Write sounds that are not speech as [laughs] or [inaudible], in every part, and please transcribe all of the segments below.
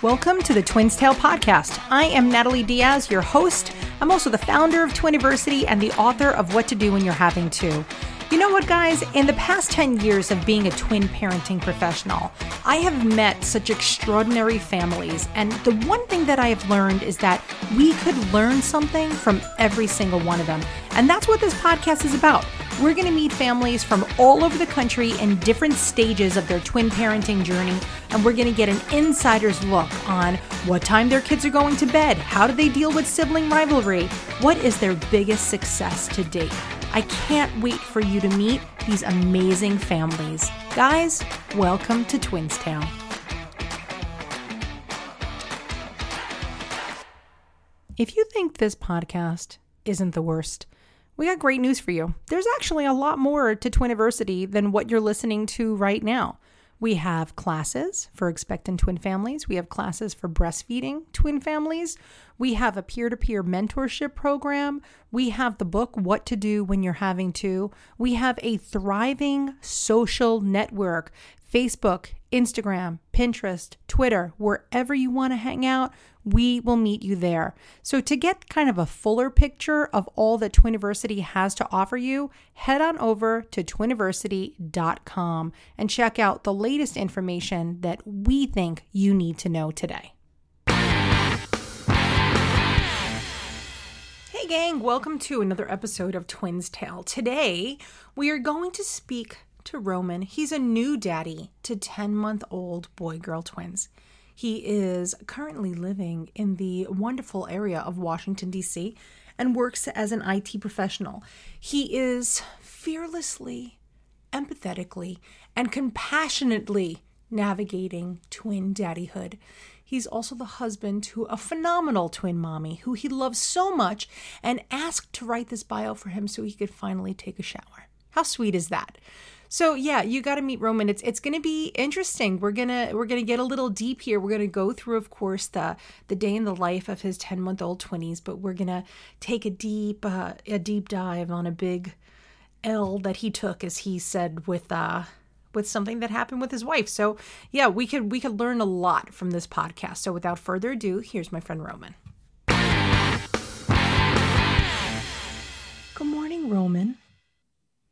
Welcome to the Twins Tale podcast. I am Natalie Diaz, your host. I'm also the founder of Twiniversity and the author of What to Do When You're Having Two. You know what, guys? In the past 10 years of being a twin parenting professional, I have met such extraordinary families. And the one thing that I have learned is that we could learn something from every single one of them. And that's what this podcast is about. We're going to meet families from all over the country in different stages of their twin parenting journey, and we're going to get an insider's look on what time their kids are going to bed, how do they deal with sibling rivalry, what is their biggest success to date. I can't wait for you to meet these amazing families. Guys, welcome to Twins Tale. If you think this podcast isn't the worst, we got great news for you. There's actually a lot more to Twiniversity than what you're listening to right now. We have classes for expectant twin families. We have classes for breastfeeding twin families. We have a peer to peer mentorship program. We have the book, What to Do When You're Having Two. We have a thriving social network Facebook, Instagram, Pinterest, Twitter, wherever you want to hang out, we will meet you there. So, to get kind of a fuller picture of all that Twiniversity has to offer you, head on over to twiniversity.com and check out the latest information that we think you need to know today. Hey, gang, welcome to another episode of Twins Tale. Today, we are going to speak to Roman. He's a new daddy to 10 month old boy girl twins. He is currently living in the wonderful area of Washington, D.C., and works as an IT professional. He is fearlessly, empathetically, and compassionately navigating twin daddyhood. He's also the husband to a phenomenal twin mommy who he loves so much and asked to write this bio for him so he could finally take a shower. How sweet is that? So yeah, you got to meet Roman. It's it's going to be interesting. We're gonna we're gonna get a little deep here. We're gonna go through, of course, the the day in the life of his ten month old twinnies, but we're gonna take a deep uh, a deep dive on a big L that he took, as he said, with uh with something that happened with his wife. So yeah, we could we could learn a lot from this podcast. So without further ado, here's my friend Roman. Good morning, Roman.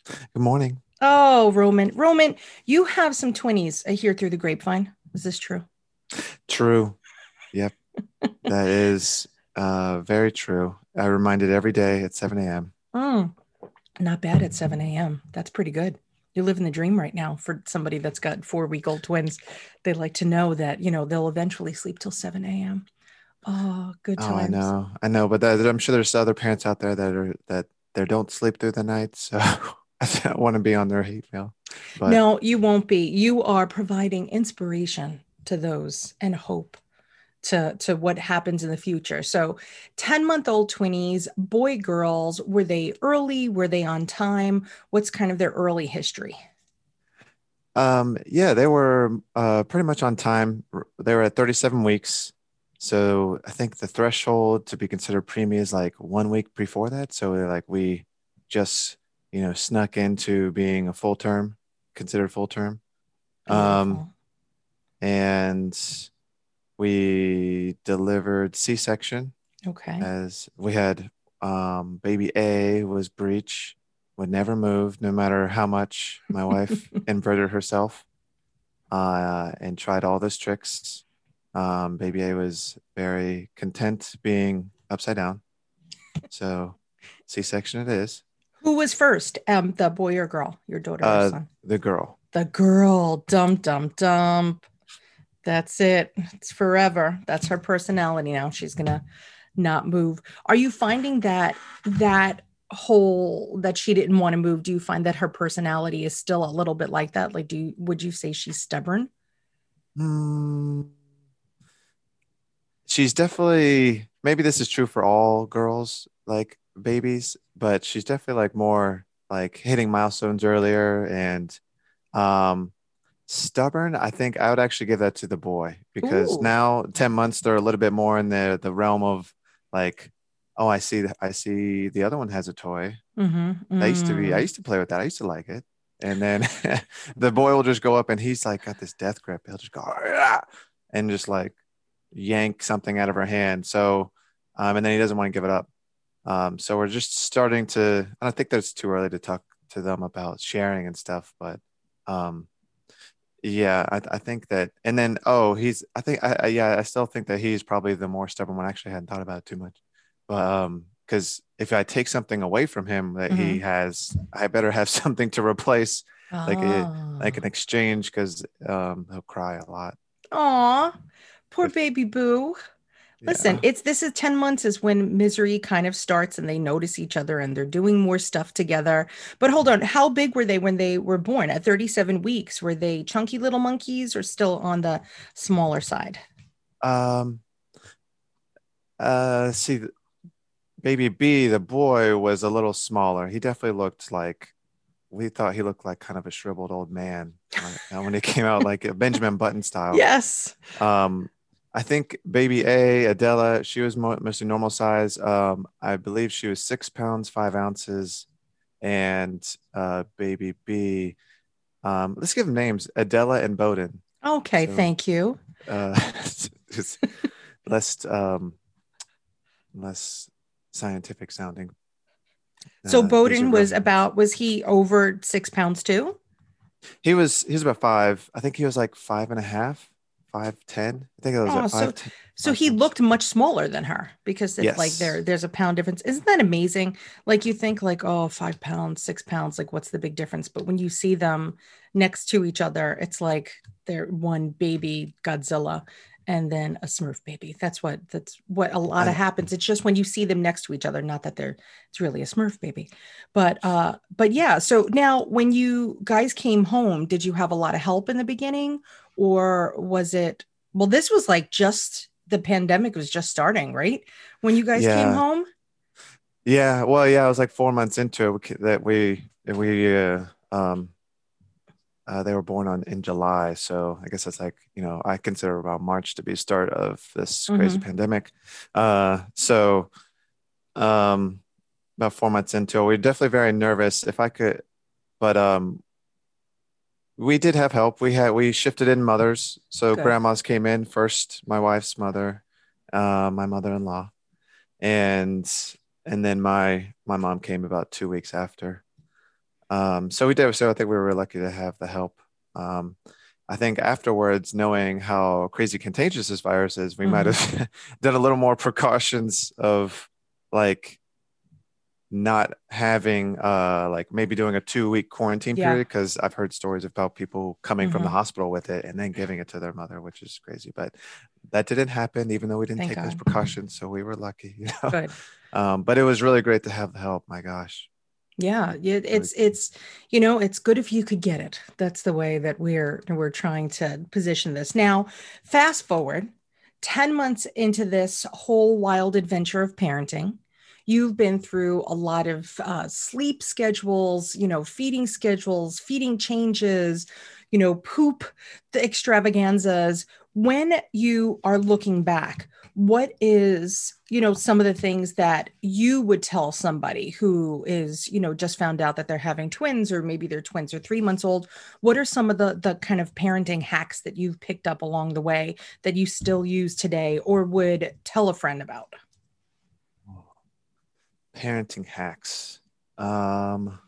Good morning. Oh, Roman. Roman, you have some 20s I hear through the grapevine. Is this true? True. Yep. that is uh, very true. I remind it every day at 7 a.m. Mm, not bad at 7 a.m. That's pretty good. You're living the dream right now for somebody that's got four week old twins. They like to know that, you know, they'll eventually sleep till 7 a.m. Oh, good times. Oh, I know. I know. But that, I'm sure there's other parents out there that are, that they don't sleep through the night. So [laughs] [laughs] I don't want to be on their hate mail. But. No, you won't be. You are providing inspiration to those and hope to to what happens in the future. So 10 month old twinnies, boy girls, were they early? Were they on time? What's kind of their early history? Um, yeah, they were uh, pretty much on time. They were at 37 weeks. So I think the threshold to be considered preemie is like one week before that. So like we just you know, snuck into being a full term, considered full term. Um, and we delivered C section. Okay. As we had um, baby A was breech, would never move, no matter how much my wife [laughs] inverted herself uh, and tried all those tricks. Um, baby A was very content being upside down. So C section it is. Who was first? Um, the boy or girl? Your daughter or uh, son? The girl. The girl. Dump, dump, dump. That's it. It's forever. That's her personality now. She's gonna not move. Are you finding that that whole that she didn't want to move? Do you find that her personality is still a little bit like that? Like, do you, would you say she's stubborn? Mm, she's definitely. Maybe this is true for all girls. Like babies, but she's definitely like more like hitting milestones earlier and um stubborn i think i would actually give that to the boy because Ooh. now 10 months they're a little bit more in the the realm of like oh i see i see the other one has a toy mm-hmm. mm. i used to be i mm. used to play with that i used to like it and then [laughs] the boy will just go up and he's like got this death grip he'll just go and just like yank something out of her hand. So, um, and then he doesn't want to give it up. Um, so we're just starting to. I don't think that's too early to talk to them about sharing and stuff, but um, yeah, I, I think that. And then oh, he's. I think I, I yeah, I still think that he's probably the more stubborn one. Actually, I hadn't thought about it too much, but um, because if I take something away from him that he Mhm. has, I better have [laughs] something to replace, like a, like Ah. an exchange, because um, he'll cry a lot. Aw, poor baby boo. Listen, Yeah. it's this is 10 months is when misery kind of starts and they notice each other and they're doing more stuff together. But hold on, how big were they when they were born? At 37 weeks, were they chunky little monkeys or still on the smaller side? Um, uh, see, baby B, the boy, was a little smaller. He definitely looked like we thought he looked like kind of a shriveled old man uh, when he came out, like a Benjamin Button style. [laughs] Yes. Um, I think baby A, Adela, she was mo- mostly normal size. Um, I believe she was six pounds, five ounces. And uh, baby B, um, let's give them names Adela and Bowden. Okay, So- thank you. Uh, [laughs] less, um, less scientific sounding. So Uh, Bowden was about, was he over six pounds too? He was he was about five. I think he was like five and a half, five ten. I think it was Oh, like so- five. So he looked much smaller than her because it's like there there's a pound difference. Isn't that amazing? Like you think like, oh, five pounds, six pounds, like what's the big difference? But when you see them next to each other, it's like they're one baby Godzilla and then a Smurf baby. That's what that's what a lot of happens. It's just when you see them next to each other, not that they're it's really a Smurf baby. But uh but yeah, so now when you guys came home, did you have a lot of help in the beginning or was it well this was like just the pandemic was just starting, right? When you guys came home? Yeah, well, yeah, I was like four months into it that we we uh, um uh, they were born on in July, so I guess that's like you know I consider about March to be start of this crazy pandemic. Uh, so um, about four months into it, we are definitely very nervous. If I could, but um, we did have help. We had we shifted in mothers, so Good. grandmas came in first. My wife's mother, uh, my mother-in-law, and and then my my mom came about two weeks after. Um, so we did. So I think we were lucky to have the help. Um, I think afterwards, knowing how crazy contagious this virus is, we might have [laughs] done a little more precautions of like not having uh like maybe doing a two week quarantine Yeah. period because I've heard stories about people coming from the Mhm. hospital with it and then giving it to their mother, which is crazy. But that didn't happen, even though we didn't Thank take those precautions. So we were lucky, [laughs] you know. Good. Um, but it was really great to have the help. My gosh. Yeah, yeah, it's it's you know, it's good if you could get it. That's the way that we're we're trying to position this. Now, fast forward 10 months into this whole wild adventure of parenting. You've been through a lot of uh, sleep schedules, you know, feeding schedules, feeding changes, you know, poop, the extravaganzas. When you are looking back, what is you know some of the things that you would tell somebody who is you know just found out that they're having twins or maybe their twins are three months old what are some of the the kind of parenting hacks that you've picked up along the way that you still use today or would tell a friend about Parenting hacks. Um,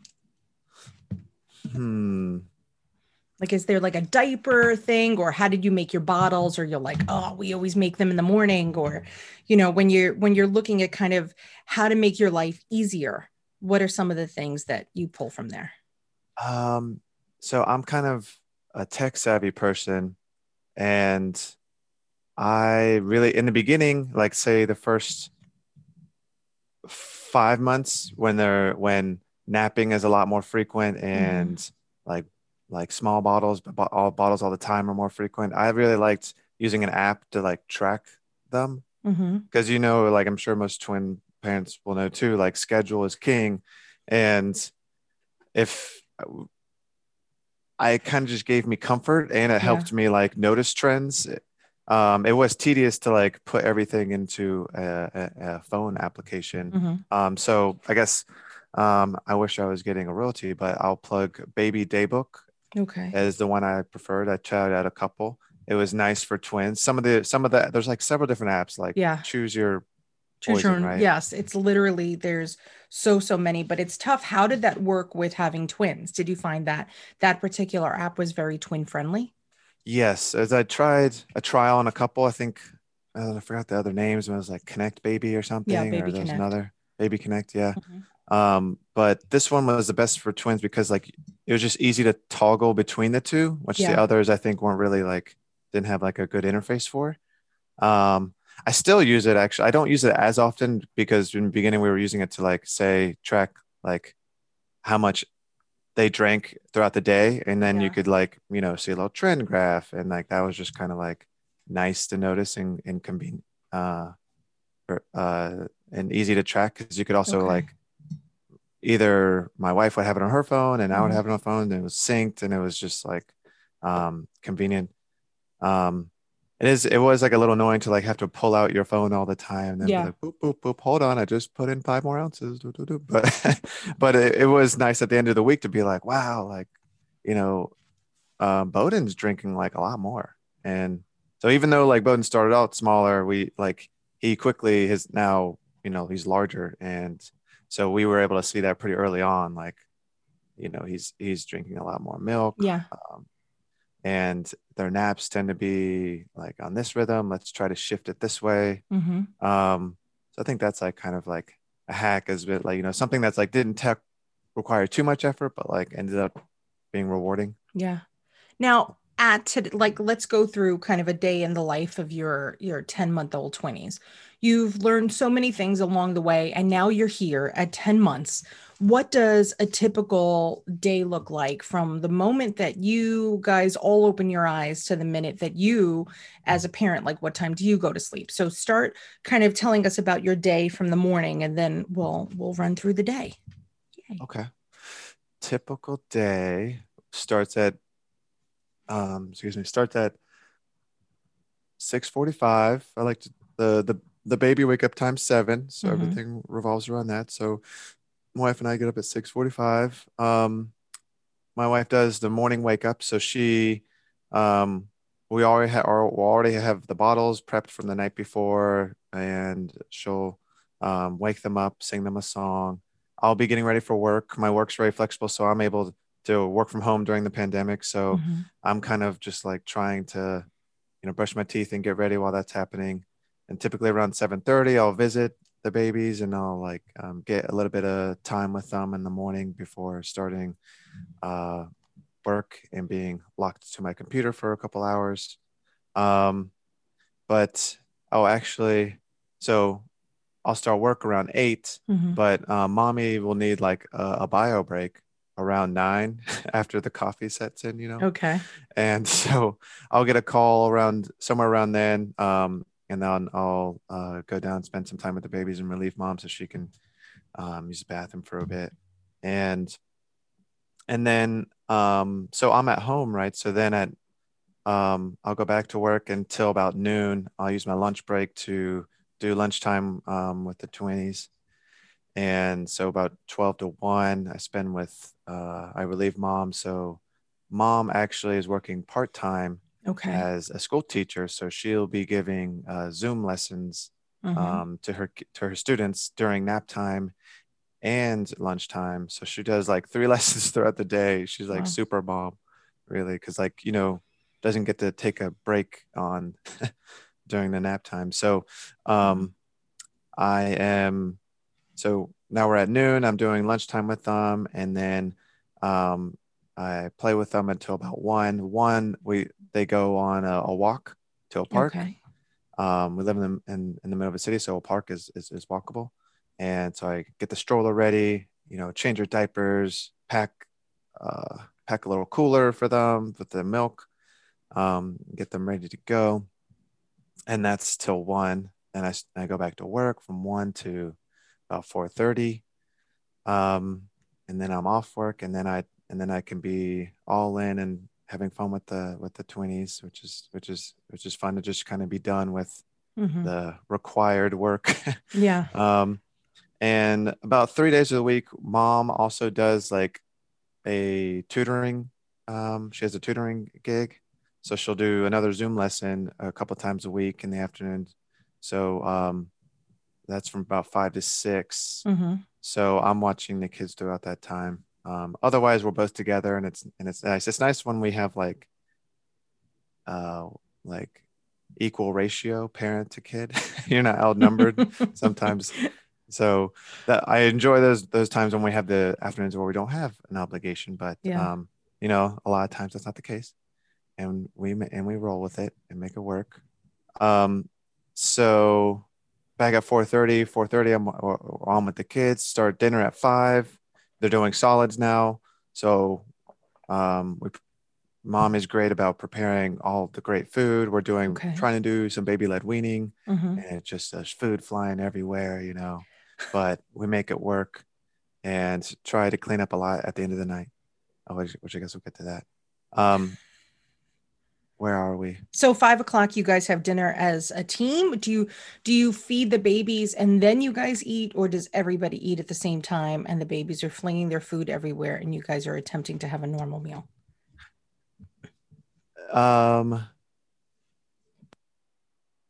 hmm. like is there like a diaper thing or how did you make your bottles or you're like oh we always make them in the morning or you know when you're when you're looking at kind of how to make your life easier what are some of the things that you pull from there Um, so I'm kind of a tech savvy person, and I really, in the beginning, like say the first five months when they're when napping is a lot more frequent and like like small bottles, but all bottles all the time are more frequent. I really liked using an app to like track them mm-hmm. because you know like i'm sure most twin parents will know too like schedule is king and if i kind of just gave me comfort and it Yeah. helped me like notice trends um, it was tedious to like put everything into a, a, a phone application Mm-hmm. um, so i guess um, i wish i was getting a royalty but i'll plug baby daybook Okay. as the one I preferred. I tried out a couple, it was nice for twins. Some of the some of the there's like several different apps like Yeah. choose your Choose your own. right? Yes, it's literally there's so so many, but it's tough. How did that work with having twins? Did you find that that particular app was very twin friendly? Yes, as I tried a trial on a couple, I think uh, I forgot the other names. It was like Connect Baby or something, Baby or there was Connect. another Baby Connect. Yeah. Mhm. Um, but this one was the best for twins because like it was just easy to toggle between the two, which Yeah. the others I think weren't really like didn't have like a good interface for. Um, I still use it actually. I don't use it as often because in the beginning we were using it to like say track like how much they drank throughout the day, and then Yeah. you could like you know see a little trend graph, and like that was just kind of like nice to notice and, and convenient uh, uh, and easy to track because you could also Okay. like either my wife would have it on her phone and I would Mhm. have it on my phone and it was synced and it was just like um convenient. Um it is it was like a little annoying to like have to pull out your phone all the time and then Yeah. be like boop boop boop hold on I just put in five more ounces doo, doo, doo." [laughs] but but it, it was nice at the end of the week to be like wow like you know um Bowden's drinking like a lot more and so even though like Bowden started out smaller we like he quickly is now you know he's larger and so we were able to see that pretty early on like you know he's he's drinking a lot more milk Yeah. um, and their naps tend to be like on this rhythm let's try to shift it this way hmm um so i think that's like kind of like a hack is bit like you know something that's like didn't tech require too much effort but like ended up being rewarding Yeah. Now, at to, like, let's go through kind of a day in the life of your your 10 month old 20s. You've learned so many things along the way, and now you're here at 10 months. What does a typical day look like from the moment that you guys all open your eyes to the minute that you, as a parent, like what time do you go to sleep? So start kind of telling us about your day from the morning, and then we'll we'll run through the day. okay typical day starts at um excuse me starts at 6:45 i like to the the the baby wake up time 7 so Mhm. everything revolves around that so my wife and i get up at 6:45 um my wife does the morning wake up so she um we already have or we already have the bottles prepped from the night before and she'll um, wake them up sing them a song i'll be getting ready for work my work's very flexible so i'm able to work from home during the pandemic so Mhm. I'm kind of just like trying to, you know, brush my teeth and get ready while that's happening. And typically around 7:30, I'll visit the babies and I'll like um, get a little bit of time with them in the morning before starting uh, work and being locked to my computer for a couple hours. Um, but oh, actually, so I'll start work around eight, Mhm. but uh, mommy will need like a, a bio break around nine [laughs] after the coffee sets in, you know Okay. and [laughs] so I'll get a call around somewhere around then, um, and then I'll uh, go down, spend some time with the babies, and relieve mom so she can um, use the bathroom for a bit, and and then um, so I'm at home, right? So then at um, I'll go back to work until about noon. I'll use my lunch break to do lunchtime um, with the twinnies. And so about 12 to 1, I spend with, uh, I relieve mom. So mom actually is working part time Okay. as a school teacher. So she'll be giving uh, Zoom lessons Mhm. um, to her to her students during nap time and lunchtime. So she does like three [laughs] lessons throughout the day. She's like Wow. super mom, really, because like you know doesn't get to take a break on [laughs] during the nap time. So um, I am so now we're at noon. I'm doing lunchtime with them, and then um, I play with them until about one. One we they go on a, a walk to a park. Okay. Um, we live in the, in, in the middle of a city, so a park is, is, is walkable. And so I get the stroller ready, you know, change their diapers, pack, uh, pack a little cooler for them with the milk, um, get them ready to go. And that's till one. And I, I go back to work from one to about 4.30. Um, and then I'm off work and then I, and then I can be all in and having fun with the, with the twinnies, which is, which is, which is fun to just kind of be done with Mhm. the required work. [laughs] Yeah. um, and about three days of the week, mom also does like a tutoring. Um, she has a tutoring gig. so she'll do another Zoom lesson a couple times a week in the afternoon. So um, that's from about five to 6 Mm-hmm. So I'm watching the kids throughout that time. Um, otherwise, we're both together, and it's and it's nice. It's nice when we have like, uh, like equal ratio parent to kid. [laughs] You're not outnumbered [laughs] sometimes. So that I enjoy those those times when we have the afternoons where we don't have an obligation. But Yeah. um, you know, a lot of times that's not the case, and we and we roll with it and make it work. Um, so back at 4.30 4.30 i'm on with the kids start dinner at 5 they're doing solids now. So um, we mom is great about preparing all the great food. We're doing Okay. trying to do some baby led weaning. Mm-hmm. and it's just there's food flying everywhere you know. But we make it work and try to clean up a lot at the end of the night oh, which, which i guess we'll get to that. Um, where are we So five o'clock, you guys have dinner as a team. Do you do you feed the babies and then you guys eat, or does everybody eat at the same time and the babies are flinging their food everywhere and you guys are attempting to have a normal meal? Um,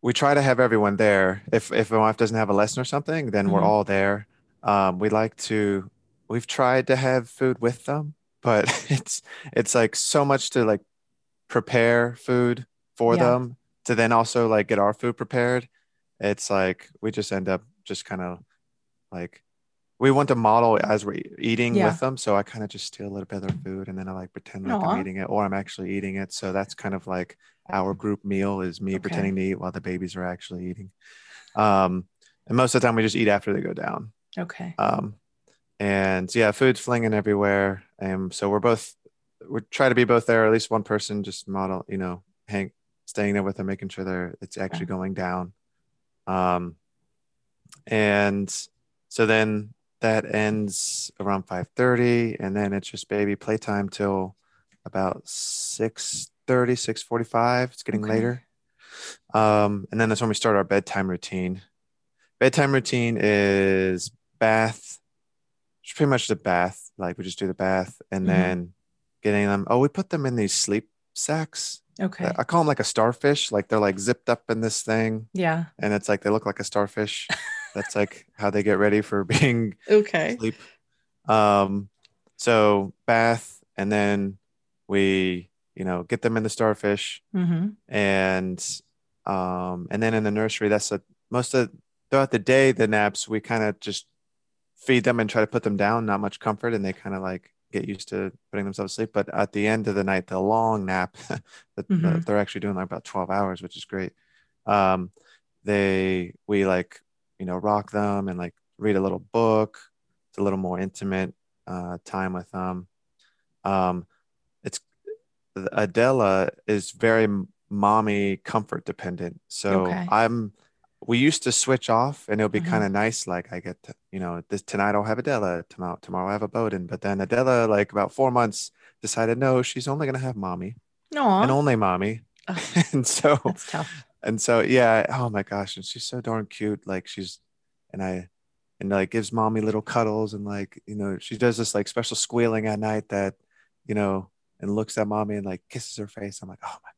we try to have everyone there. If if my wife doesn't have a lesson or something, then we're Mhm. all there. Um, we like to. We've tried to have food with them, but [laughs] it's it's like so much to like prepare food for Yeah. them to then also like get our food prepared. It's like we just end up just kind of like we want to model as we're eating Yeah. with them. So I kind of just steal a little bit of their food and then I like pretend like Aw. I'm eating it or I'm actually eating it. So that's kind of like our group meal is me Okay. pretending to eat while the babies are actually eating. Um, and most of the time we just eat after they go down. Okay. Um, and yeah, food's flinging everywhere. And so we're both, we try to be both there, at least one person just model, you know, hang, staying there with them, making sure they're, it's actually going down. Um, and so then that ends around 5.30 and then it's just baby playtime till about 6.30 6.45 it's getting Okay. later um, and then that's when we start our bedtime routine bedtime routine is bath pretty much the bath like we just do the bath and Mhm. then getting them oh we put them in these sleep sacks Okay. i call them like a starfish like they're like zipped up in this thing Yeah. and it's like they look like a starfish. [laughs] That's like how they get ready for being Okay. sleep. Um, so bath, and then we, you know, get them in the starfish, Mm-hmm. and um, and then in the nursery, that's a most of throughout the day, the naps we kind of just feed them and try to put them down. Not much comfort, and they kind of like get used to putting themselves to sleep. But at the end of the night, the long nap, [laughs] that Mhm. they're actually doing like about twelve hours, which is great. Um, they we like you know rock them and like read a little book. It's a little more intimate uh, time with them. Um, it's Adela is very mommy comfort dependent. So Okay. I'm we used to switch off and it'll be Mhm. kind of nice. Like I get to, you know, this tonight I'll have Adela, tomorrow tomorrow I have a Bowden. But then Adela, like about four months, decided no, she's only gonna have mommy No. and only mommy. Oh. [laughs] and so That's tough. and so yeah, oh my gosh, and she's so darn cute. Like she's and I and like gives mommy little cuddles and like, you know, she does this like special squealing at night that, you know, and looks at mommy and like kisses her face. I'm like, oh my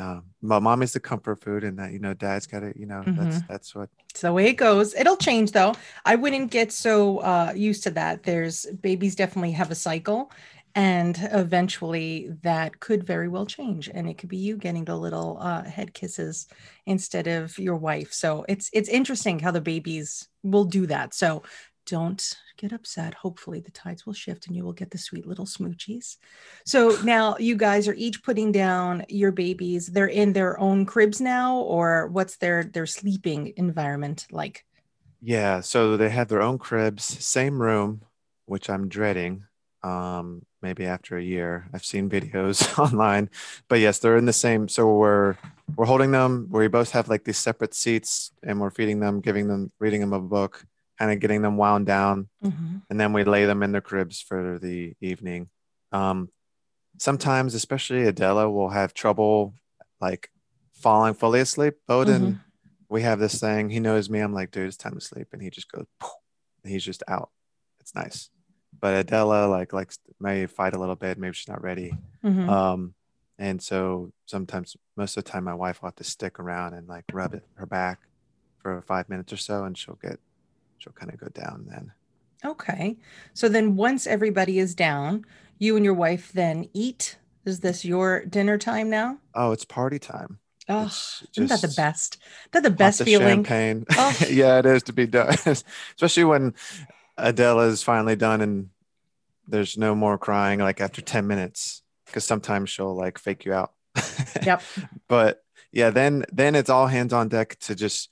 Um, but mommy's the comfort food, and that you know, dad's got it. You know, that's that's what. It's the way it goes. It'll change though. I wouldn't get so uh, used to that. There's babies definitely have a cycle, and eventually that could very well change, and it could be you getting the little uh, head kisses instead of your wife. So it's it's interesting how the babies will do that. So don't get upset. Hopefully the tides will shift and you will get the sweet little smoochies. So now you guys are each putting down your babies. They're in their own cribs now, or what's their their sleeping environment like? Yeah, so they have their own cribs, same room, which I'm dreading. Um, maybe after a year, I've seen videos [laughs] online, but yes, they're in the same. So we're we're holding them. We both have like these separate seats, and we're feeding them, giving them, reading them a book, kind of getting them wound down, Mhm. and then we lay them in their cribs for the evening. Um, sometimes, especially Adela, will have trouble like falling fully asleep. Bowden, Mhm. we have this thing. He knows me. I'm like, dude, it's time to sleep, and he just goes, he's just out. It's nice. But Adela like likes may fight a little bit. Maybe she's not ready. Mhm. Um, and so sometimes most of the time my wife will have to stick around and like rub it her back for five minutes or so and she'll get she'll kind of go down then Okay. So then once everybody is down, you and your wife then eat. Is this your dinner time now? oh it's party time Oh, it's isn't that the best? That the best feeling? champagne [laughs] Oh. yeah it is to be done [laughs] especially when adela is finally done and there's no more crying like after 10 minutes because sometimes she'll like fake you out [laughs] Yep. but yeah then then it's all hands on deck to just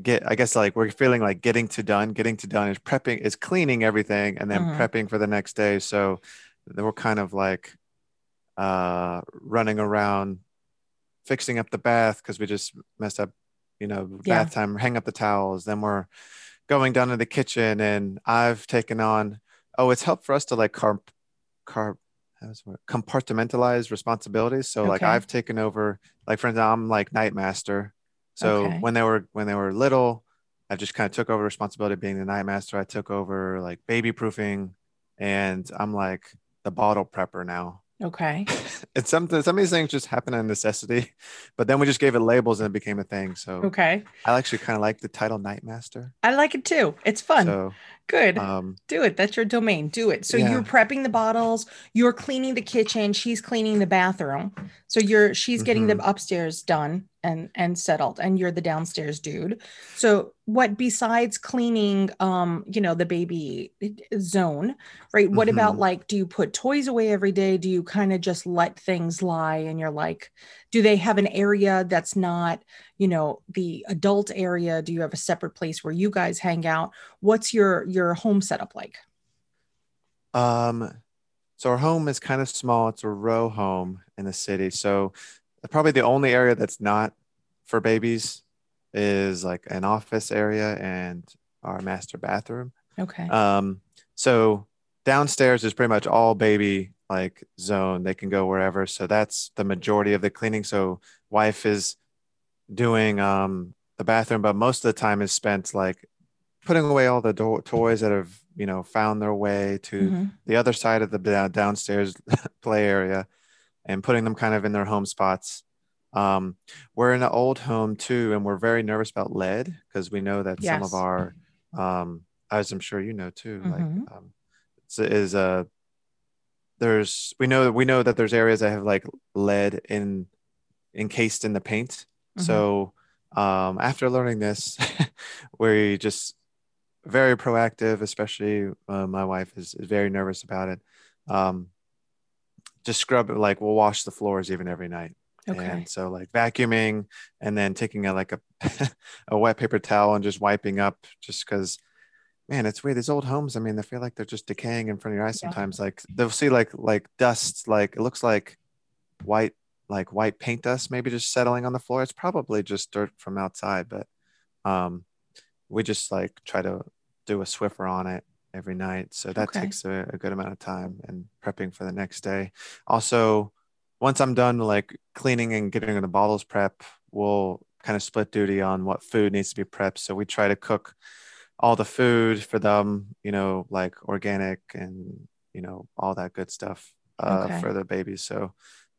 get i guess like we're feeling like getting to done getting to done is prepping is cleaning everything and then Mhm. prepping for the next day. So then we're kind of like uh running around fixing up the bath because we just messed up you know Yeah. bath time hang up the towels. Then we're going down to the kitchen and i've taken on oh it's helped for us to like carb how's compartmentalize responsibilities. So like i've taken over like for instance i'm like night master so Okay. when they were when they were little i just kind of took over responsibility of being the night master i took over like baby proofing and i'm like the bottle prepper now Okay. [laughs] it's something some of these things just happen on necessity [laughs] but then we just gave it labels and it became a thing so Okay. i actually kind of like the title night master I like it too. It's fun. so Good. um Do it. That's your domain. Do it. So Yeah. you're prepping the bottles, you're cleaning the kitchen, she's cleaning the bathroom. So you're she's getting Mm-hmm. the upstairs done and and settled and you're the downstairs dude. So what besides cleaning um you know the baby zone, right? What about Mhm. like do you put toys away every day? Do you kind of just let things lie and you're like do they have an area that's not you know the adult area do you have a separate place where you guys hang out what's your your home setup like Um, so our home is kind of small. It's a row home in the city. So probably the only area that's not for babies is like an office area and our master bathroom. okay Um, so downstairs is pretty much all baby like zone. They can go wherever. So that's the majority of the cleaning. So wife is doing um the bathroom, but most of the time is spent like putting away all the do- toys that have you know found their way to Mhm. the other side of the da- downstairs [laughs] play area and putting them kind of in their home spots. Um, we're in an old home too, and we're very nervous about lead because we know that some of our, um, as I'm sure you know too, Mhm. like um, it's, is uh, there's we know that we know that there's areas that have like lead in encased in the paint. Mhm. So um, after learning this, [laughs] we just very proactive, especially uh, my wife is, is very nervous about it. Um, just scrub it, like we'll wash the floors even every night. okay And so like vacuuming and then taking a like a [laughs] a wet paper towel and just wiping up just because man, it's weird. These old homes, I mean, they feel like they're just decaying in front of your eyes Yeah. sometimes. Like they'll see like like dust, like it looks like white, like white paint dust, maybe just settling on the floor. It's probably just dirt from outside, but um we just like try to do a Swiffer on it every night. So that Okay. takes a, a good amount of time and prepping for the next day. Also, once I'm done like cleaning and getting the bottles prep, we'll kind of split duty on what food needs to be prepped. So we try to cook all the food for them, you know, like organic and you know all that good stuff uh, Okay. for the babies. So,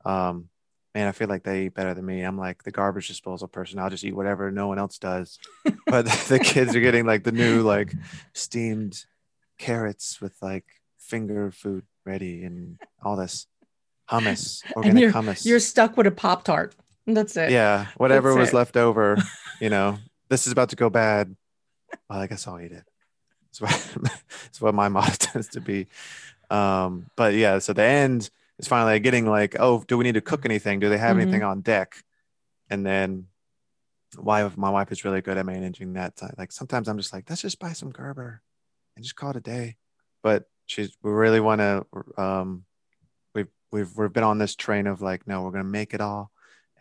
um, man, I feel like they eat better than me. I'm like the garbage disposal person. I'll just eat whatever no one else does. but [laughs] the kids are getting like the new like steamed carrots with like finger food ready and all this hummus, [laughs] organic you're- hummus. you're stuck with a pop tart that's it yeah, whatever That's was it. left over, [laughs] you know, this is about to go bad. Well, I guess I'll eat it. It's what, it's what my motto tends to be. Um, but yeah, so the end is finally getting like, oh, do we need to cook anything? Do they have Mhm. anything on deck? And then wife, my wife is really good at managing that. time. Like sometimes I'm just like, let's just buy some Gerber and just call it a day. But she's we really want to. Um, we've we've we've been on this train of like, no, we're gonna make it all,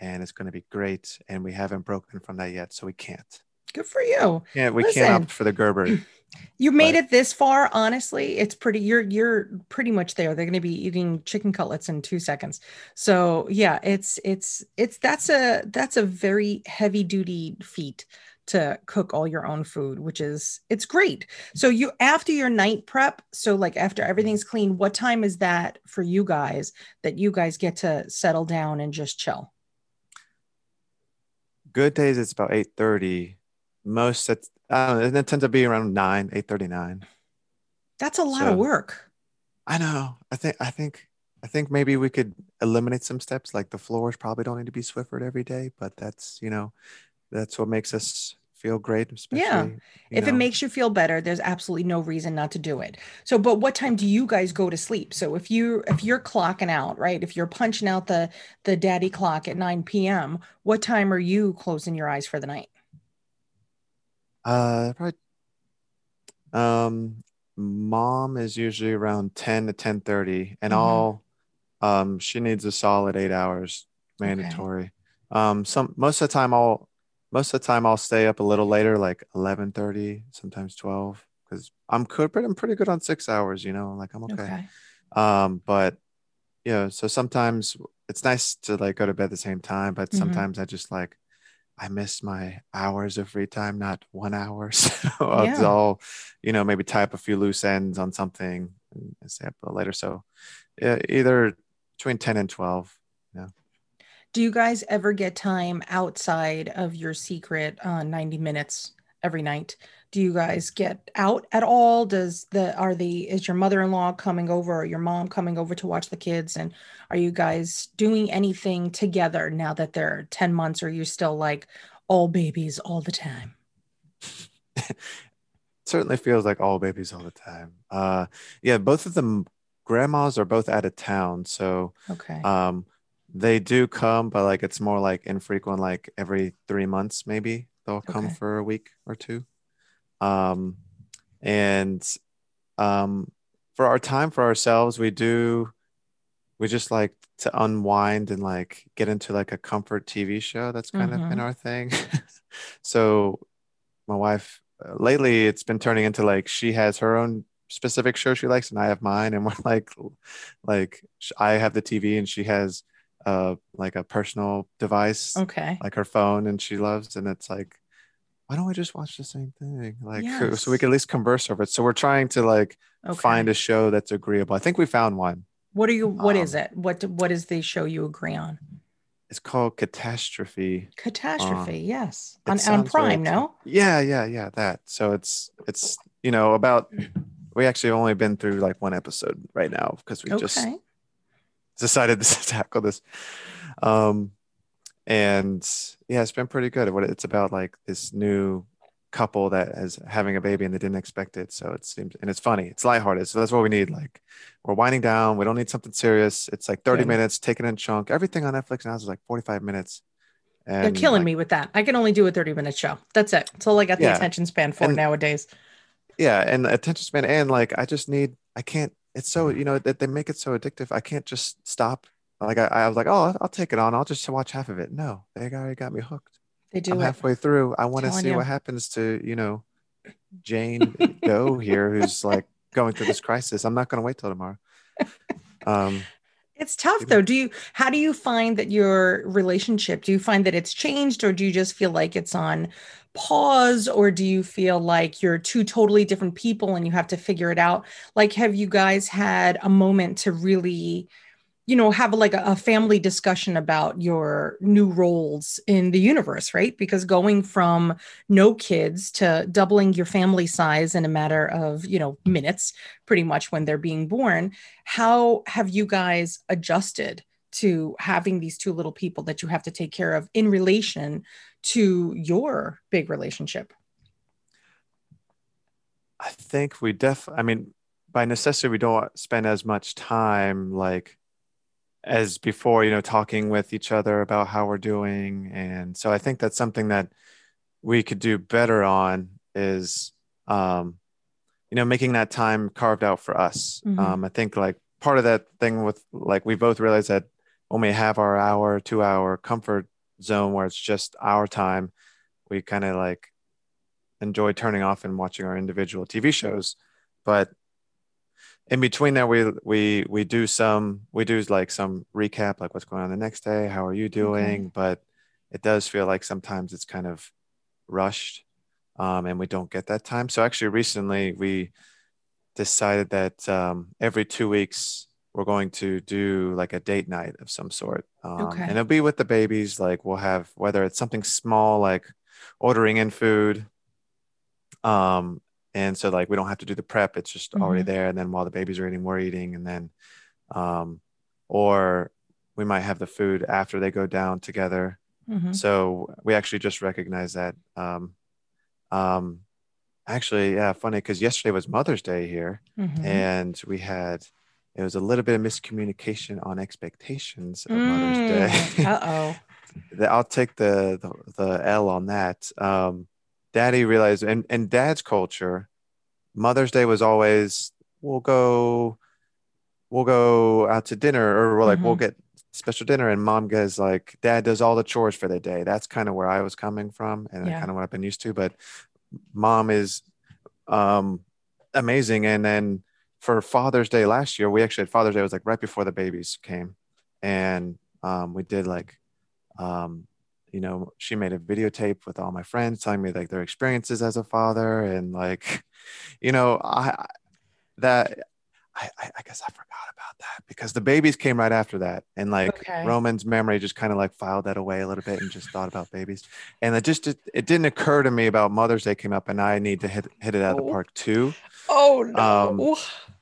and it's gonna be great. And we haven't broken from that yet, so we can't. Good for you Yeah, we Listen. can't opt for the Gerber. [clears throat] you made But- it this far honestly it's pretty you're you're pretty much there they're going to be eating chicken cutlets in two seconds so yeah it's it's it's that's a that's a very heavy duty feat to cook all your own food, which is it's great. So you after your night prep, so like after everything's clean, what time is that for you guys that you guys get to settle down and just chill? Good days it's about 8:30. Most don't it tends to be around 9, 8:39. That's a lot So- of work. I know. I think I think I think maybe we could eliminate some steps like the floors probably don't need to be Swiffered every day, but that's, you know, that's what makes us feel great, especially Yeah. If it makes you feel better, there's absolutely no reason not to do it. So, but what time do you guys go to sleep? So if you if you're clocking out, right? If you're punching out the the daddy clock at 9 p.m., what time are you closing your eyes for the night? Uh, probably. Um, mom is usually around 10 to 10:30, and Mhm. all um she needs a solid eight hours mandatory. Um, some most of the time I'll most of the time I'll stay up a little later, like 11:30, sometimes 12, because I'm good, but I'm pretty good on six hours, you know, like I'm okay. Okay. Um, but you know, so sometimes it's nice to like go to bed at the same time, but Mhm. sometimes I just like I miss my hours of free time, not one hour. [laughs] So I'll, Yeah. I'll, you know, maybe tie up a few loose ends on something and stay up a little later. So yeah, either between 10 and 12. Yeah. Do you guys ever get time outside of your secret uh, 90 minutes every night? Do you guys get out at all? Does the are the is your mother-in-law coming over or your mom coming over to watch the kids? And are you guys doing anything together now that they're 10 months? Or are you still like all babies all the time? [laughs] Certainly feels like all babies all the time. Uh, yeah, both of them grandmas are both out of town. So Okay. um, they do come, but like it's more like infrequent, like every three months, maybe they'll come Okay. for a week or two. Um, and um, for our time for ourselves, we do, we just like to unwind and like get into like a comfort TV show. That's kind of been our thing. [laughs] so my wife, uh, lately, it's been turning into like she has her own specific show she likes and I have mine and [laughs] we're like like I have the TV and she has uh like a personal device okay. like her phone and she loves and it's like why don't we just watch the same thing like so we can at least converse over it so we're trying to like Okay. find a show that's agreeable I think we found one what are you what is um, it? What what is the show you agree on? it's called Catastrophe Catastrophe, yes. On on Prime, t- no? yeah yeah yeah that so it's it's you know about we actually only been through like one episode right now because we just decided [laughs] to tackle this. Um, and yeah, it's been pretty good. What it's about like this new couple that is having a baby and they didn't expect it. So it seems, and it's funny, it's lighthearted. So that's what we need. Like we're winding down. We don't need something serious. It's like 30 Good. minutes, taken in chunk. Everything on Netflix now is like 45 minutes. And They're killing like, me with that. I can only do a 30 minute show. That's it. That's all I got the Yeah. attention span for And- nowadays. Yeah. And attention span. And like, I just need, I can't, it's so, you know, that they make it so addictive. I can't just stop. Like I, I was like, oh, I'll, take it on. I'll just watch half of it. No, they already got me hooked. They do I'm it. halfway through. I want to see you. what happens to, you know, Jane Doe here, who's like going through this crisis. I'm not going to wait till tomorrow. Um, It's tough though. Do you how do you find that your relationship, do you find that it's changed or do you just feel like it's on pause or do you feel like you're two totally different people and you have to figure it out? Like have you guys had a moment to really you know have like a, a family discussion about your new roles in the universe right? Because going from no kids to doubling your family size in a matter of you know minutes pretty much when they're being born how have you guys adjusted to having these two little people that you have to take care of in relation to your big relationship? I think we def, I mean, by necessity, we don't spend as much time like as before, you know, talking with each other about how we're doing. And so I think that's something that we could do better on is, um, you know, making that time carved out for us. Mhm. Um, I think like part of that thing with like we both realize that when we have our hour, two hour comfort zone where it's just our time, we kind of like enjoy turning off and watching our individual TV shows. But in between that we we we do some we do like some recap, like what's going on the next day, how are you doing? But it does feel like sometimes it's kind of rushed um, and we don't get that time. So actually, recently we decided that um, every two weeks we're going to do like a date night of some sort. Um, Okay. And it'll be with the babies. Like we'll have whether it's something small like ordering in food. Um, and so like we don't have to do the prep, it's just already Mhm. there. And then while the babies are eating, we're eating. And then um, or we might have the food after they go down together. Mhm. So we actually just recognize that. Um, um, actually, yeah, funny because yesterday was Mother's Day here, Mhm. and we had it was a little bit of miscommunication on expectations of Mother's Day. Uh oh. [laughs] I'll take the, the the L on that. Um, Daddy realized, and in Dad's culture, Mother's Day was always we'll go, we'll go out to dinner, or we're like we'll get special dinner, and Mom goes like, Dad does all the chores for the day. That's kind of where I was coming from, and Yeah. kind of what I've been used to. But Mom is um, amazing, and then for Father's Day last year, we actually had Father's Day it was like right before the babies came, and um, we did like um, you know, she made a videotape with all my friends telling me like their experiences as a father and like, [laughs] you know, I that I, I guess I forgot about that because the babies came right after that and like Okay. Roman's memory just kind of like filed that away a little bit and just thought about babies and it just it, it didn't occur to me about Mother's Day came up and I need to hit hit it out of Oh. the park too Oh no. Um,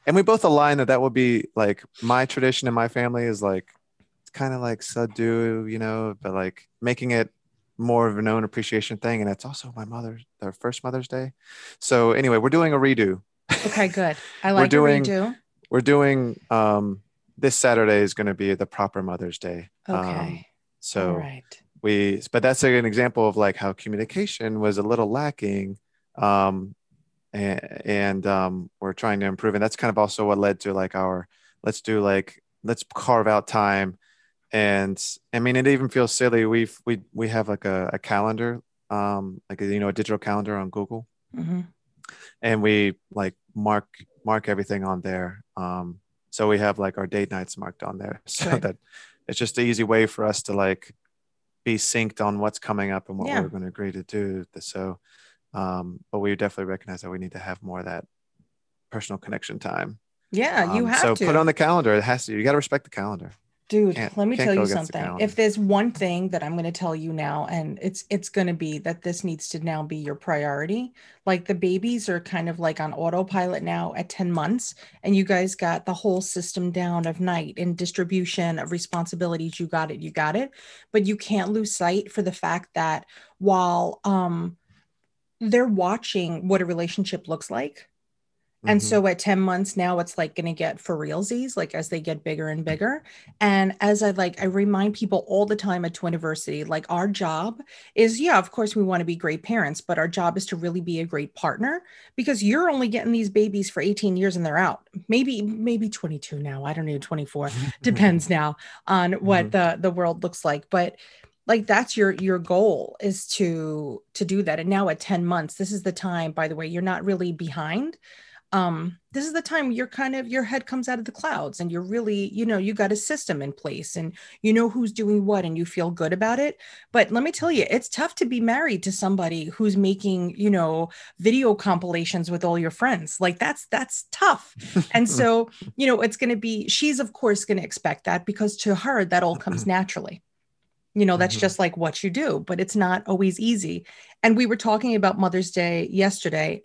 and we both align that that would be like my tradition in my family is like kind of like subdue you know but like making it more of a known appreciation thing and it's also my mother's their first mother's day so anyway we're doing a redo okay, [laughs] good. I We're like doing- a redo. we're doing um this saturday is going to be the proper mother's day Um, Okay. so All right. we but that's an example of like how communication was a little lacking um and, and um we're trying to improve and that's kind of also what led to like our let's do like let's carve out time and i mean it even feels silly. We've we we have like a, a calendar um like you know a digital calendar on google. Hmm and we like mark mark everything on there. Um so we have like our date nights marked on there [laughs] so Good. that it's just an easy way for us to like be synced on what's coming up and what Yeah. we're going to agree to do. So um but we definitely recognize that we need to have more of that personal connection time. Yeah, you Um, have so to. put on the calendar. It has to you got to respect the calendar Dude, Can't- let me tell you against the something. If there's one thing that I'm going to tell you now, and it's it's going to be that this needs to now be your priority. Like the babies are kind of like on autopilot now at 10 months, and you guys got the whole system down of night and distribution of responsibilities. You got it, you got it. But you can't lose sight for the fact that while um they're watching what a relationship looks like, and Mhm. so at 10 months now, it's like going to get for realsies, like as they get bigger and bigger. And as I like, I remind people all the time at Twiniversity, like our job is, yeah, of course, we want to be great parents, but our job is to really be a great partner because you're only getting these babies for 18 years and they're out. Maybe, maybe 22 now. I don't know, 24. Depends [laughs] now on what Mhm. the the world looks like. But like that's your your goal is to to do that. And now at 10 months, this is the time, by the way, you're not really behind um this is the time you're kind of your head comes out of the clouds and you're really you know you got a system in place and you know who's doing what and you feel good about it. But let me tell you it's tough to be married to somebody who's making you know video compilations with all your friends. Like that's that's tough. [laughs] And so you know it's going to be she's of course going to expect that because to her that all comes [clears throat] naturally. You know that's Mhm. just like what you do but it's not always easy. And we were talking about mother's day yesterday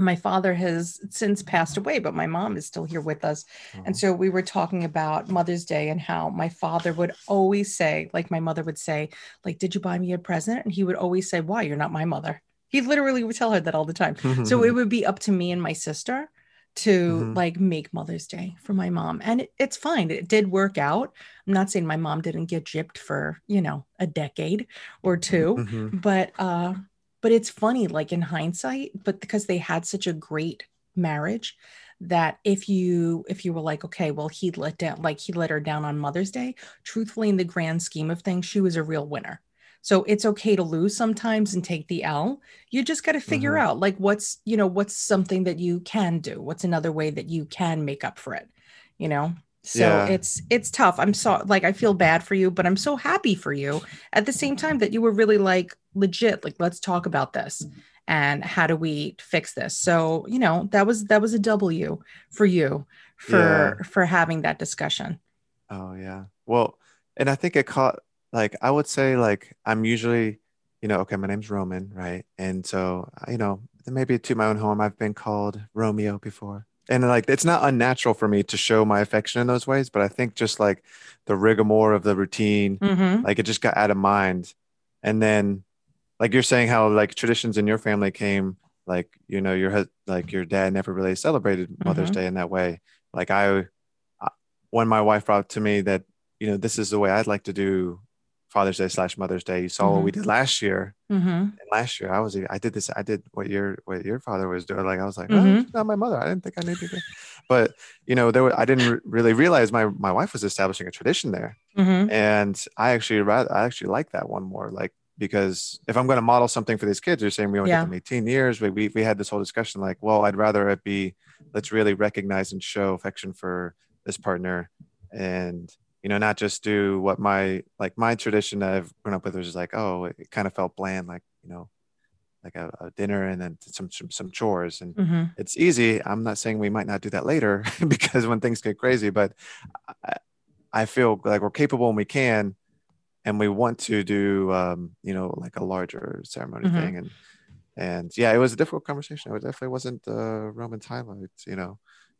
my father has since passed away but my mom is still here with us. And so we were talking about mother's day and how my father would always say like my mother would say like did you buy me a present? And he would always say why? You're not my mother. He literally would tell her that all the time. [laughs] So it would be up to me and my sister to Mhm. like make mother's day for my mom. And it, it's fine. It did work out. I'm not saying my mom didn't get gypped for you know a decade or two Mhm. but uh but it's funny like in hindsight but because they had such a great marriage that if you if you were like okay well he let down like he let her down on mother's day truthfully in the grand scheme of things she was a real winner so it's okay to lose sometimes and take the l you just got to figure Mhm. out like what's you know what's something that you can do what's another way that you can make up for it you know So Yeah. it's it's tough. I'm so like I feel bad for you, but I'm so happy for you at the same time that you were really like legit like let's talk about this and how do we fix this. So, you know, that was that was a W for you for for having that discussion. Oh yeah. Well, and I think it caught like I would say like I'm usually, you know, okay, my name's Roman, right? And so, you know, maybe to my own home, I've been called Romeo before. And like it's not unnatural for me to show my affection in those ways, but I think just like the rigmarole of the routine, Mhm. like it just got out of mind. And then like you're saying how like traditions in your family came like, you know, your like your dad never really celebrated Mother's Mhm. Day in that way. Like I when my wife brought to me that you know this is the way I'd like to do Father's Day slash Mother's Day. You saw what we did last year. Mhm. And last year I was I did this I did what your what your father was doing. Like I was like, oh, not my mother. I didn't think I needed to. But you know there were, I didn't re- really realize my my wife was establishing a tradition there, and I actually rather I actually like that one more. Like because if I'm going to model something for these kids, you're saying we only Yeah. them 18 years. We, we we had this whole discussion like, well, I'd rather it be let's really recognize and show affection for this partner and you know not just do what my like my tradition that i've grown up with was just like oh it kind of felt bland like you know like a, a dinner and then some, some some chores and Mhm. it's easy i'm not saying we might not do that later [laughs] because when things get crazy but I, I feel like we're capable and we can and we want to do um you know like a larger ceremony Mhm. thing and and yeah it was a difficult conversation it definitely wasn't uh roman's highlights you know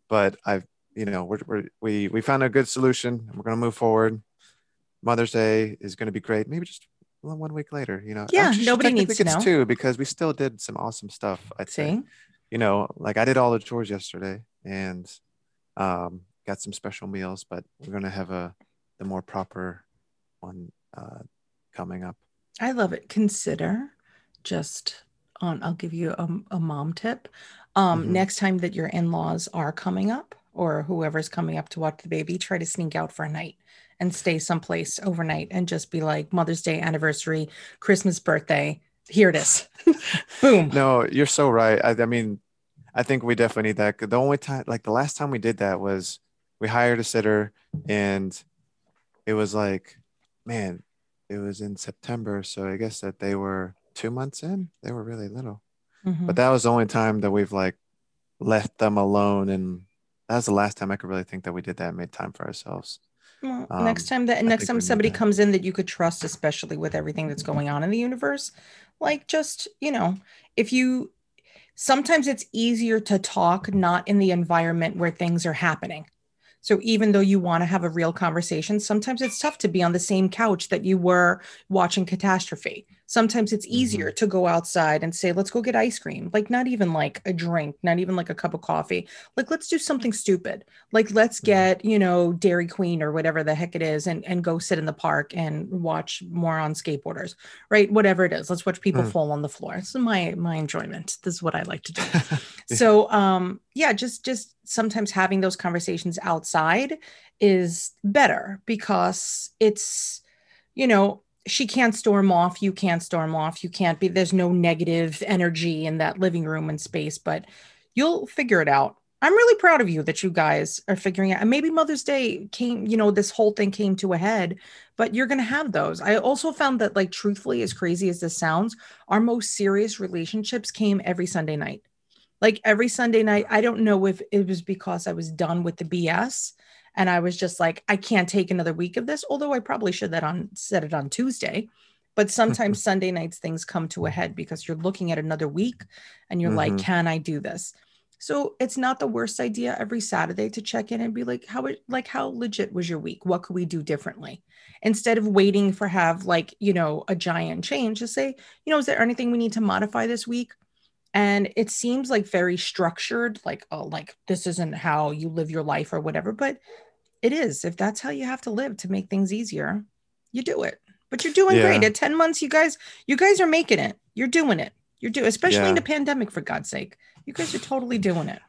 but i've you know we're, we're we we found a good solution and we're going to move forward mother's day is going to be great maybe just one one week later you know Yeah, Actually, nobody needs to know. two because we still did some awesome stuff i See? you know like i did all the chores yesterday and um got some special meals but we're going to have a the more proper one uh coming up I love it. Consider just on, I'll give you a, a mom tip. Um, Mhm. Next time that your in laws are coming up or whoever's coming up to watch the baby, try to sneak out for a night and stay someplace overnight and just be like Mother's Day, anniversary, Christmas, birthday. Here it is. [laughs] Boom. No, you're so right. I, I mean, I think we definitely need that. The only time, like the last time we did that was we hired a sitter and it was like, man, it was in September. So I guess that they were two months in. They were really little. Mhm. But that was the only time that we've like left them alone. And that was the last time I could really think that we did that and made time for ourselves. Well, Um, next time that next time somebody comes in that you could trust, especially with everything that's going on in the universe, like just, you know, if you sometimes it's easier to talk not in the environment where things are happening. So even though you want to have a real conversation, sometimes it's tough to be on the same couch that you were watching catastrophe. Sometimes it's easier to go outside and say, let's go get ice cream. Like not even like a drink, not even like a cup of coffee. Like let's do something stupid like let's Mhm. get you know dairy queen or whatever the heck it is and and go sit in the park and watch more on skateboarders right whatever it is let's watch people Mm. fall on the floor this is my my enjoyment this is what i like to do [laughs] so um yeah just just sometimes having those conversations outside is better because it's you know she can't storm off you can't storm off you can't be there's no negative energy in that living room and space but you'll figure it out. I'm really proud of you that you guys are figuring out and maybe mother's day came you know this whole thing came to a head but you're going to have those. I also found that like truthfully as crazy as this sounds our most serious relationships came every sunday night. Like every sunday night i don't know if it was because i was done with the bs and i was just like i can't take another week of this although i probably should that on set it on tuesday. But sometimes [laughs] sunday nights things come to a head because you're looking at another week and you're like Mhm. can i do this? So it's not the worst idea every saturday to check in and be like how like how legit was your week? What could we do differently? Instead of waiting for have like you know a giant change just say you know is there anything we need to modify this week and it seems like very structured like oh like this isn't how you live your life or whatever but it is if that's how you have to live to make things easier you do it but you're doing great at 10 months you guys you guys are making it you're doing it you're doing especially in Yeah. a pandemic for god's sake you guys are totally doing it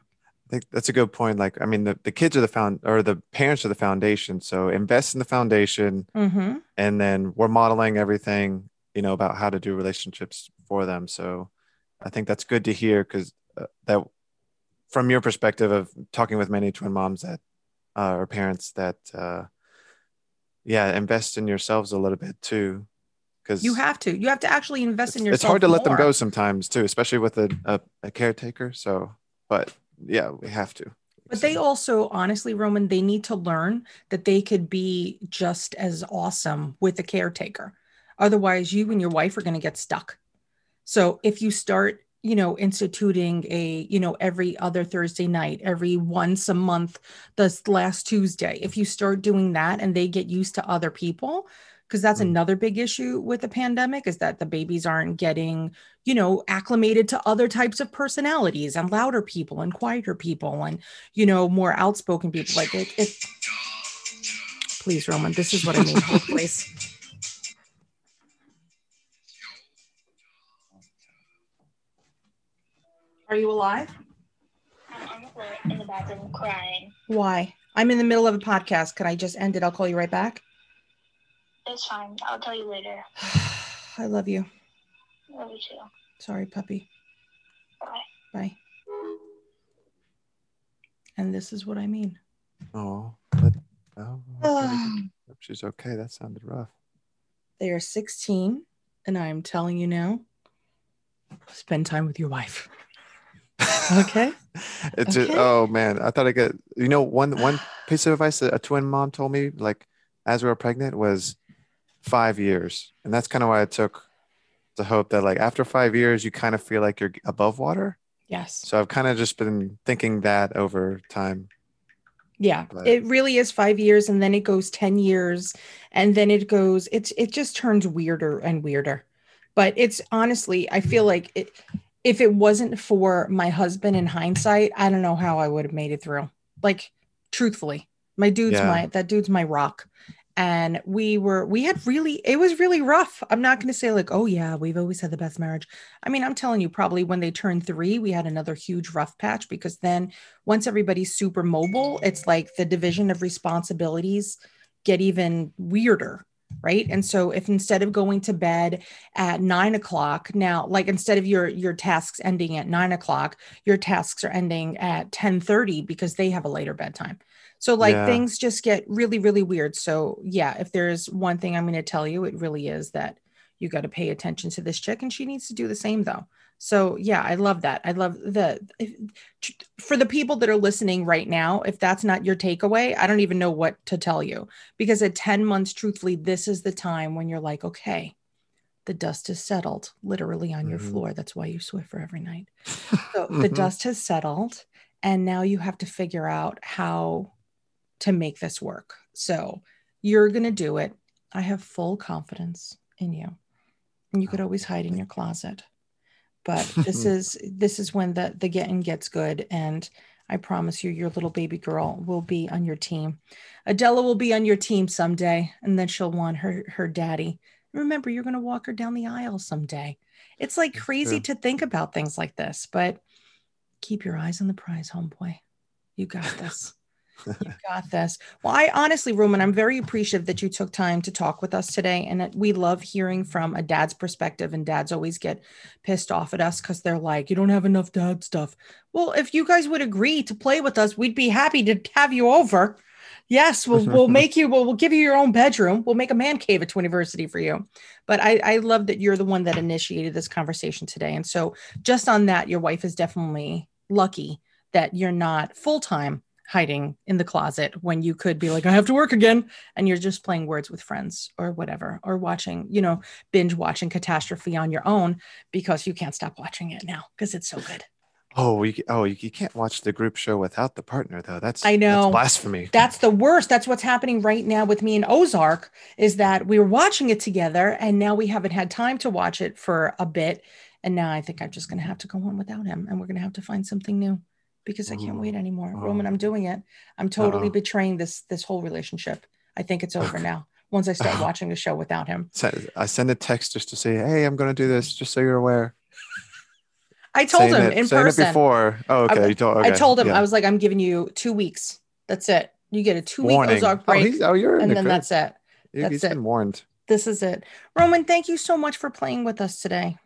I think that's a good point. Like, I mean, the, the kids are the found or the parents are the foundation. So invest in the foundation mm-hmm. and then we're modeling everything, you know, about how to do relationships for them. So I think that's good to hear because uh, that from your perspective of talking with many twin moms that uh, or parents that uh, yeah invest in yourselves a little bit too because You have to. You have to actually invest in yourself. it's hard to let them go sometimes too especially with a, a, a caretaker so but yeah we have to But they also, honestly, Roman, they need to learn that they could be just as awesome with a caretaker. Otherwise, you and your wife are going to get stuck. So if you start, you know, instituting a, you know, every other Thursday night, every once a month, this last Tuesday, if you start doing that and they get used to other people, because that's Mm. another big issue with the pandemic is that the babies aren't getting you know acclimated to other types of personalities and louder people and quieter people and you know more outspoken people. Like it, it [laughs] please roman this is what i mean. [laughs] Please are you alive I'm on the floor in the bathroom crying. why i'm in the middle of a podcast Can i just end it i'll call you right back It's fine. I'll tell you later. [sighs] i love you Love you too. sorry puppy Bye. bye and this is what i mean oh, that, oh okay. She's okay that sounded rough They are 16, and I am telling you now, spend time with your wife. Okay. [laughs] it's just, oh man i thought i got you know one one piece of advice that a twin mom told me like as we were pregnant was five years and that's kind of why i took the hope that like after five years you kind of feel like you're above water Yes. so i've kind of just been thinking that over time Yeah. But- It really is five years, and then it goes 10 years, and then it goes, it's, it just turns weirder and weirder. But it's honestly, I feel mm. like it, if it wasn't for my husband in hindsight, I don't know how I would have made it through. Like, truthfully, my dude's Yeah. my, that dude's my rock. and we were we had really it was really rough i'm not going to say like oh yeah we've always had the best marriage i mean i'm telling you probably when they turned three we had another huge rough patch because then once everybody's super mobile it's like the division of responsibilities get even weirder right? And so if instead of going to bed at nine o'clock now like instead of your your tasks ending at nine o'clock your tasks are ending at 10 30 because they have a later bedtime. So like Yeah. things just get really really weird. So yeah if there's one thing i'm going to tell you it really is that you got to pay attention to this chick and she needs to do the same though so yeah i love that. I love the if, for the people that are listening right now if that's not your takeaway i don't even know what to tell you. Because at 10 months truthfully this is the time when you're like okay the dust has settled literally on your Mhm. floor. That's why you swiffer every night. So [laughs] the Mhm. dust has settled and now you have to figure out how to make this work. So you're going to do it. I have full confidence in you. And you could always hide in your closet but [laughs] this is this is when the the getting gets good and i promise you your little baby girl will be on your team. Adela will be on your team someday and then she'll want her her daddy. Remember you're going to walk her down the aisle someday. It's like crazy to think about things like this but keep your eyes on the prize homeboy. You got this you got this. Well, I honestly, Roman, I'm very appreciative that you took time to talk with us today. And that we love hearing from a dad's perspective. And dads always get pissed off at us because they're like, you don't have enough dad stuff. Well, if you guys would agree to play with us, we'd be happy to have you over. Yes, we'll, [laughs] we'll make you, we'll, we'll give you your own bedroom. We'll make a man cave at Twiniversity for you. But I, I love that you're the one that initiated this conversation today. And so, just on that, your wife is definitely lucky that you're not full time hiding in the closet when you could be like, I have to work again. And you're just playing words with friends or whatever, or watching, you know, binge watching Catastrophe on your own because you can't stop watching it now because it's so good. Oh, you, oh, you, can't watch the group show without the partner though. That's I know. that's blasphemy. That's the worst. That's what's happening right now with me and Ozark is that we were watching it together and now we haven't had time to watch it for a bit. And now I think I'm just going to have to go on without him and we're going to have to find something new because I can't wait mm-hmm. anymore. Oh. Uh-huh. Roman, I'm doing it. I'm totally Uh-oh. betraying this this whole relationship. I think it's over now once I start [laughs] watching the show without him. I send a text just to say, "Hey, I'm going to do this," just so you're aware. I told Saying him it, in person. it before. Oh, okay. I- you told. I told him yeah. I was like, I'm giving you two weeks. That's it. You get a two week. Ozark Oh, break, he's, oh, you're in and the then that's it. That's he's it. been warned. This is it. Roman, thank you so much for playing with us today.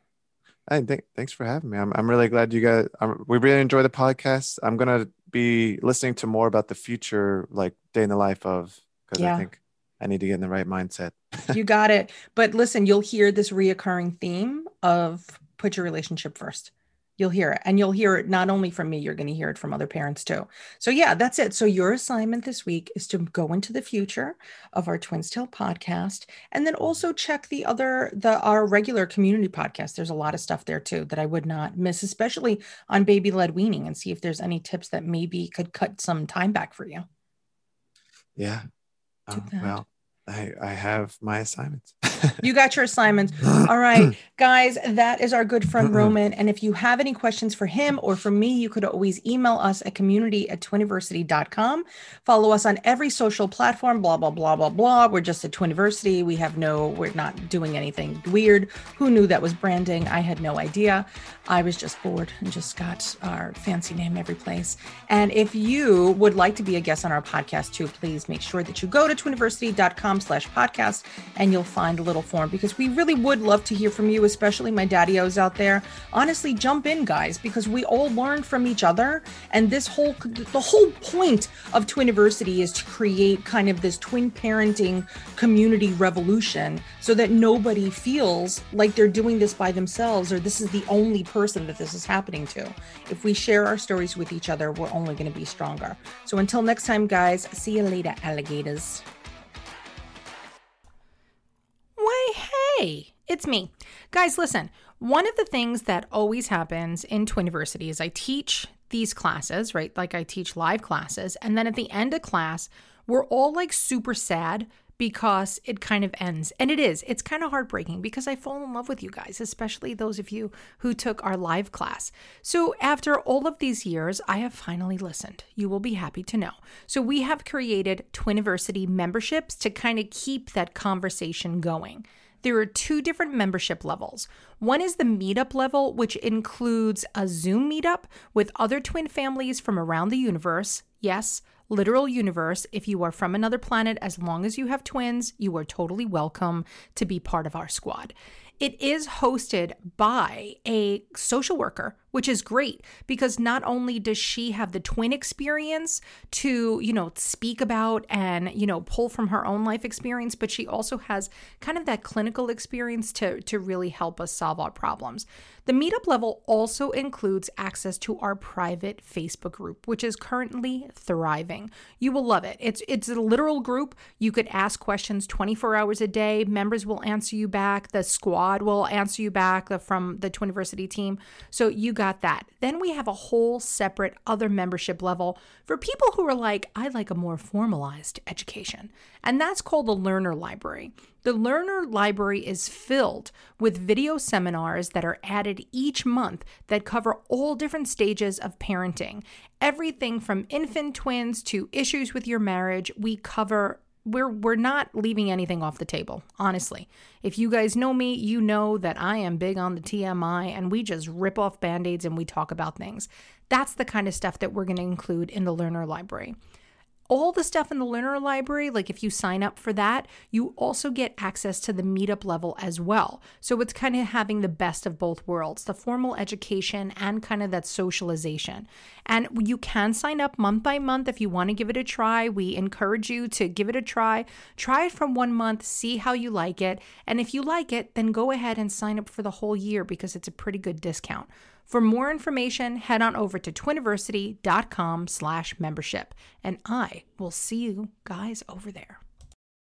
Hey, th- thanks for having me. I'm, I'm really glad you guys. I'm, we really enjoy the podcast. I'm gonna be listening to more about the future, like day in the life of, because Yeah. I think I need to get in the right mindset. you got it. But listen, you'll hear this reoccurring theme of put your relationship first. You'll hear it. And you'll hear it not only from me, you're going to hear it from other parents too. So, yeah, that's it. So, your assignment this week is to go into the future of our Twins Tale podcast and then also check the other, the our regular community podcast. There's a lot of stuff there too that I would not miss, especially on baby led weaning and see if there's any tips that maybe could cut some time back for you. Yeah. Um, well, I, I have my assignments. You got your assignments. [laughs] All right, [clears throat] guys, that is our good friend Roman. And if you have any questions for him or for me, you could always email us at community at twiniversity.com. Follow us on every social platform, blah, blah, blah, blah, blah. We're just at Twiniversity. We have no, we're not doing anything weird. Who knew that was branding? I had no idea. I was just bored and just got our fancy name every place. And if you would like to be a guest on our podcast too, please make sure that you go to twiniversity.com slash podcast and you'll find a little form because we really would love to hear from you, especially my daddy-os out there. Honestly, jump in, guys, because we all learn from each other. And this whole the whole point of Twiniversity is to create kind of this twin parenting community revolution so that nobody feels like they're doing this by themselves or this is the only person that this is happening to. If we share our stories with each other, we're only going to be stronger. So until next time, guys, see you later, alligators. Hey, it's me. Guys, listen, one of the things that always happens in Twiniversity is I teach these classes, right? Like I teach live classes. And then at the end of class, we're all like super sad because it kind of ends. And it is. It's kind of heartbreaking because I fall in love with you guys, especially those of you who took our live class. So after all of these years, I have finally listened. You will be happy to know. So we have created Twiniversity memberships to kind of keep that conversation going. There are two different membership levels. One is the meetup level, which includes a Zoom meetup with other twin families from around the universe. Yes, literal universe. If you are from another planet, as long as you have twins, you are totally welcome to be part of our squad. It is hosted by a social worker, which is great because not only does she have the twin experience to, you know, speak about and, you know, pull from her own life experience, but she also has kind of that clinical experience to to really help us solve our problems. The meetup level also includes access to our private Facebook group, which is currently thriving. You will love it. It's it's a literal group. You could ask questions 24 hours a day. Members will answer you back. The squad will answer you back the, from the Twiniversity team. So you got that. Then we have a whole separate other membership level for people who are like, I like a more formalized education. And that's called the Learner Library. The Learner Library is filled with video seminars that are added each month that cover all different stages of parenting. Everything from infant twins to issues with your marriage, we cover we're we're not leaving anything off the table honestly. If you guys know me you know that i am big on the tmi and we just rip off band-aids and we talk about things. That's the kind of stuff that we're going to include in the learner library all the stuff in the learner library, like if you sign up for that, you also get access to the meetup level as well. So it's kind of having the best of both worlds the formal education and kind of that socialization. And you can sign up month by month if you want to give it a try. We encourage you to give it a try. Try it from one month, see how you like it. And if you like it, then go ahead and sign up for the whole year because it's a pretty good discount. For more information, head on over to twiniversity.com slash membership, and I will see you guys over there.